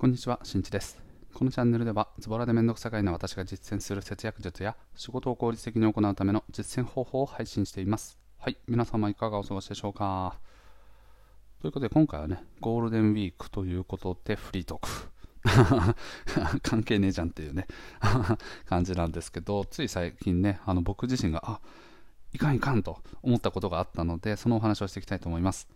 こんにちは、しんちです。このチャンネルでは、ズボラでめんどくさがいな私が実践する節約術や、仕事を効率的に行うための実践方法を配信しています。はい、皆様いかがお過ごしでしょうか。ということで、今回はね、ゴールデンウィークということで、フリートーク。関係ねえじゃんっていうね 感じなんですけど、つい最近ね、あの僕自身が、あいかんいかんと思ったことがあったので、そのお話をしていきたいと思います。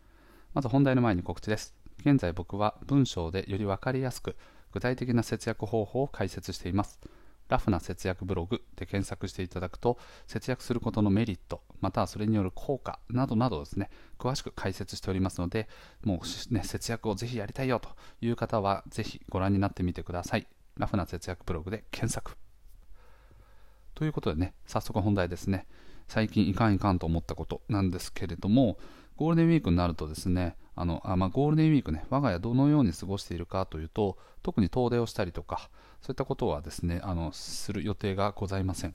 まず本題の前に告知です。現在僕は文章でより分かりやすく具体的な節約方法を解説しています。ラフな節約ブログで検索していただくと節約することのメリットまたはそれによる効果などなどですね詳しく解説しておりますのでもう、ね、節約をぜひやりたいよという方はぜひご覧になってみてください。ラフな節約ブログで検索。ということでね早速本題ですね。最近いかんいかんと思ったことなんですけれどもゴールデンウィークになるとですねあのあまあ、ゴールデンウィークね、我が家どのように過ごしているかというと、特に遠出をしたりとか、そういったことはですね、あのする予定がございません。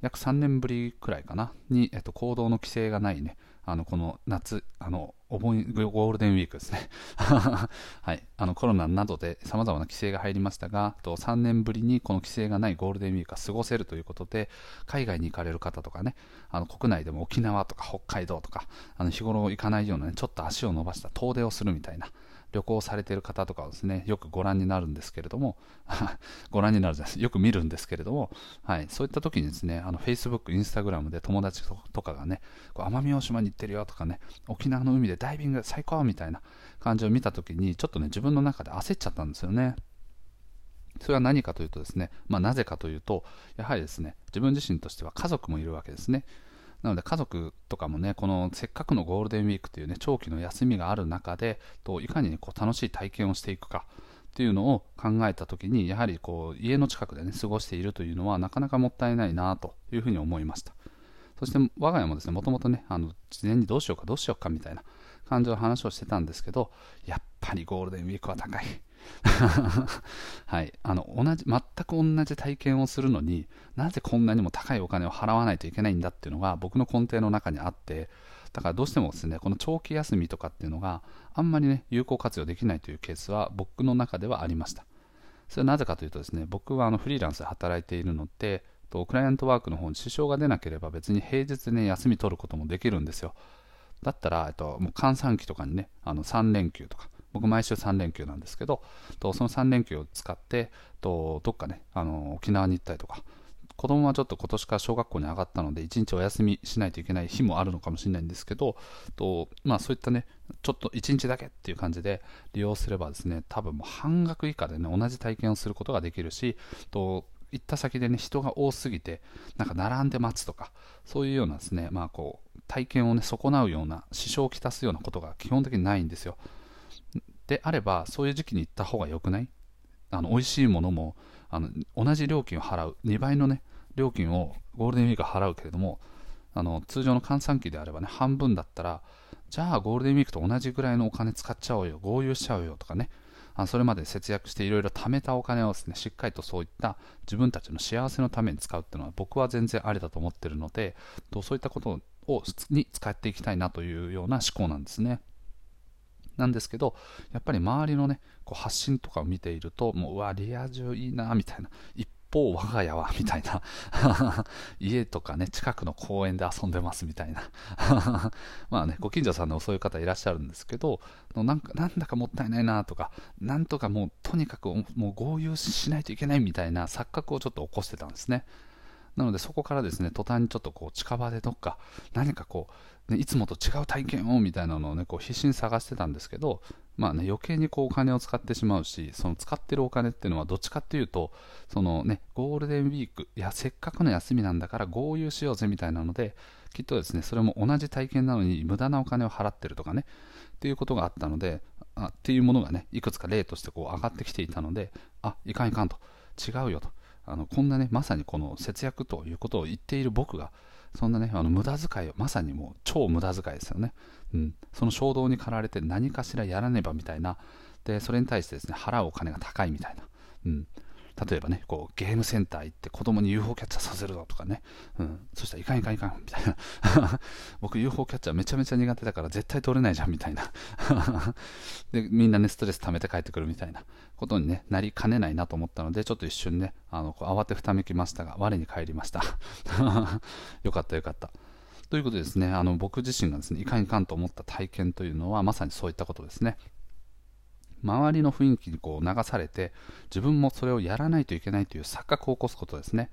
約3年ぶりくらいかな、に、えっと、行動の規制がないね、あのこの夏、あのお盆ゴールデンウィークですね、はい、あのコロナなどでさまざまな規制が入りましたが、と3年ぶりにこの規制がないゴールデンウィークが過ごせるということで、海外に行かれる方とかね、あの国内でも沖縄とか北海道とか、あの日頃行かないような、ね、ちょっと足を伸ばした遠出をするみたいな、旅行されている方とかをですね、よくご覧になるんですけれども、ご覧になるじゃないですよく見るんですけれども、はい、そういった時にですね、あの Facebook、Instagram で友達とかがね、こう奄美大島に行ってるよとかね、沖縄の海でダイビング最高みたいな感じを見た時に、ちょっとね、自分の中で焦っちゃったんですよね。それは何かというとですね、まあ、なぜかというと、やはりですね、自分自身としては家族もいるわけですね。なので家族とかもね、このせっかくのゴールデンウィークというね、長期の休みがある中で、といかに、こう楽しい体験をしていくかっていうのを考えたときに、やはりこう家の近くでね、過ごしているというのはなかなかもったいないなというふうに思いました。そして我が家もですね、もともとね、あの事前にどうしようかどうしようかみたいな感じの話をしてたんですけど、やっぱりゴールデンウィークは高い。はい、あの同じ全く同じ体験をするのになぜこんなにも高いお金を払わないといけないんだっていうのが僕の根底の中にあってだからどうしてもですねこの長期休みとかっていうのがあんまりね有効活用できないというケースは僕の中ではありました。それはなぜかというとですね僕はあのフリーランスで働いているのでとクライアントワークの方に支障が出なければ別に平日ね休み取ることもできるんですよ。だったら、えっと、もう閑散期とかにねあの3連休とか僕毎週3連休なんですけど、とその3連休を使って、とどっかね、あの沖縄に行ったりとか、子供はちょっと今年から小学校に上がったので、1日お休みしないといけない日もあるのかもしれないんですけど、とまあ、そういったね、ちょっと1日だけっていう感じで利用すればですね、多分もう半額以下でね、同じ体験をすることができるし、と行った先でね、人が多すぎて、なんか並んで待つとか、そういうようなですね、まあこう、体験をね、損なうような、支障をきたすようなことが基本的にないんですよ。であれば、そういう時期に行った方が良くない？あの美味しいものもあの同じ料金を払う、2倍の、ね、料金をゴールデンウィーク払うけれども、あの通常の換算期であればね、半分だったら、じゃあゴールデンウィークと同じぐらいのお金使っちゃおうよ、合流しちゃおうよとかね、あそれまで節約していろいろ貯めたお金をですね、しっかりとそういった自分たちの幸せのために使うっていうのは僕は全然ありだと思ってるので、そういったことをに使っていきたいなというような思考なんですね。なんですけど、やっぱり周りのね、こう発信とかを見ていると、もう、うわ、リア充いいな、みたいな。一方、我が家は、みたいな。家とかね、近くの公園で遊んでます、みたいな。まあね、ご近所さんでもそういう方いらっしゃるんですけど、なんか、なんだかもったいないな、とか、なんとかもう、とにかく、もう合流しないといけないみたいな錯覚をちょっと起こしてたんですね。なのでそこからですね、途端にちょっとこう近場でどっか何かこう、ね、いつもと違う体験をみたいなのをね、こう必死に探してたんですけど、まあね、余計にこうお金を使ってしまうし、その使ってるお金っていうのはどっちかっていうと、そのね、ゴールデンウィーク、いや、せっかくの休みなんだから合流しようぜみたいなので、きっとですね、それも同じ体験なのに無駄なお金を払ってるとかね、っていうことがあったので、あっていうものがね、いくつか例としてこう上がってきていたので、あ、いかんいかんと、違うよと。あのこんなね、まさにこの節約ということを言っている僕が、そんなね、あの無駄遣いを、まさにもう超無駄遣いですよね。うん、その衝動に駆られて何かしらやらねばみたいな、で、それに対してですね、払うお金が高いみたいな。うん、例えばね、こうゲームセンター行って子供に UFO キャッチャーさせるぞとかね、うん、そしたらいかんいかんいかん。みたいな。僕 UFO キャッチャーめちゃめちゃ苦手だから絶対取れないじゃんみたいな。でみんなねストレス溜めて帰ってくるみたいな。ことに、ね、なりかねないなと思ったのでちょっと一瞬ねあのこう慌てふためきましたが我に返りました。よかったよかった。ということでですね。あの僕自身がですねいかんいかんと思った体験というのはまさにそういったことですね。周りの雰囲気にこう流されて自分もそれをやらないといけないという錯覚を起こすことですね。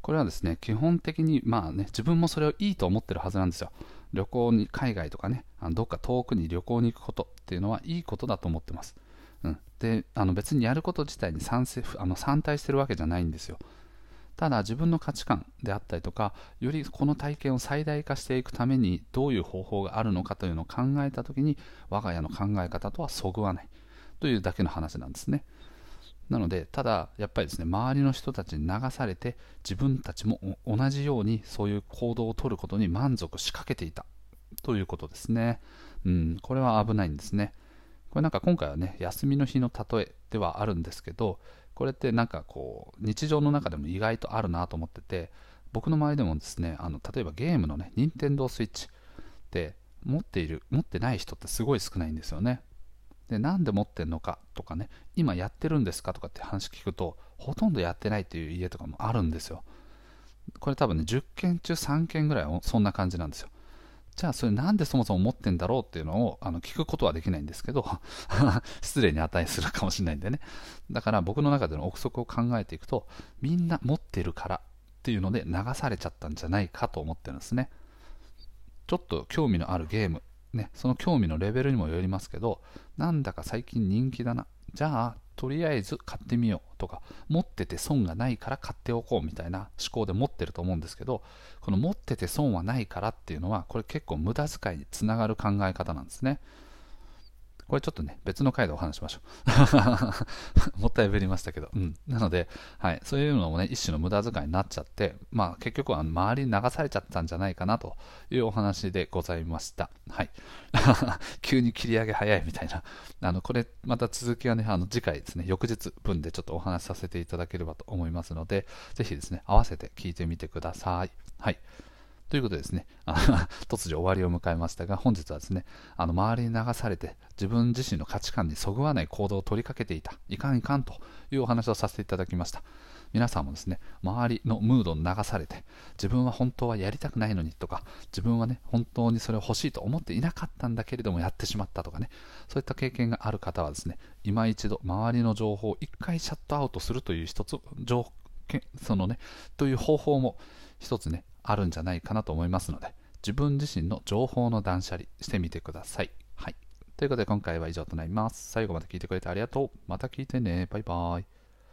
これはですね基本的にまあね自分もそれをいいと思ってるはずなんですよ。旅行に海外とかねあのどっか遠くに旅行に行くことっていうのはいいことだと思ってます、うん、であの別にやること自体に賛成あの反対してるわけじゃないんですよ。ただ自分の価値観であったりとかよりこの体験を最大化していくためにどういう方法があるのかというのを考えた時に我が家の考え方とはそぐわない。というだけの話なんですね。なので、ただ、やっぱりですね、周りの人たちに流されて、自分たちも同じようにそういう行動をとることに満足しかけていたということですね。うん、これは危ないんですね。これなんか今回はね、休みの日の例えではあるんですけど、これってなんかこう、日常の中でも意外とあるなと思ってて、僕の周りでもですね、あの例えばゲームのね、任天堂スイッチって持っている、持ってない人ってすごい少ないんですよね。でなんで持ってるのかとかね今やってるんですかとかって話聞くとほとんどやってないっていう家とかもあるんですよ。これ多分ね10件中3件ぐらいそんな感じなんですよ。じゃあそれなんでそもそも持ってんだろうっていうのをあの聞くことはできないんですけど 失礼に値するかもしれないんでね。だから僕の中での憶測を考えていくとみんな持ってるからっていうので流されちゃったんじゃないかと思ってるんですね。ちょっと興味のあるゲームね、その興味のレベルにもよりますけど、なんだか最近人気だな。じゃあ、とりあえず買ってみようとか、持ってて損がないから買っておこうみたいな思考で持ってると思うんですけど、この持ってて損はないからっていうのは、これ結構無駄遣いにつながる考え方なんですね。これちょっとね、別の回でお話しましょう。もったいぶりましたけど。うん。なので、はい。そういうのもね、一種の無駄遣いになっちゃって、まあ結局は周りに流されちゃったんじゃないかなというお話でございました。はい。急に切り上げ早いみたいな。あの、これ、また続きはね、あの、次回ですね、翌日分でちょっとお話しさせていただければと思いますので、ぜひですね、合わせて聞いてみてください。はい。ということでですね、突如終わりを迎えましたが、本日はですね、あの周りに流されて自分自身の価値観にそぐわない行動を取りかけていた、いかんいかんというお話をさせていただきました。皆さんもですね、周りのムードに流されて、自分は本当はやりたくないのにとか、自分はね、本当にそれを欲しいと思っていなかったんだけれどもやってしまったとかね、そういった経験がある方はですね、今一度周りの情報を一回シャットアウトするという一つ、そのね、という方法も一つね、あるんじゃないかなと思いますので、自分自身の情報の断捨離してみてください。はい。ということで今回は以上となります。最後まで聞いてくれてありがとう。また聞いてね。バイバイ。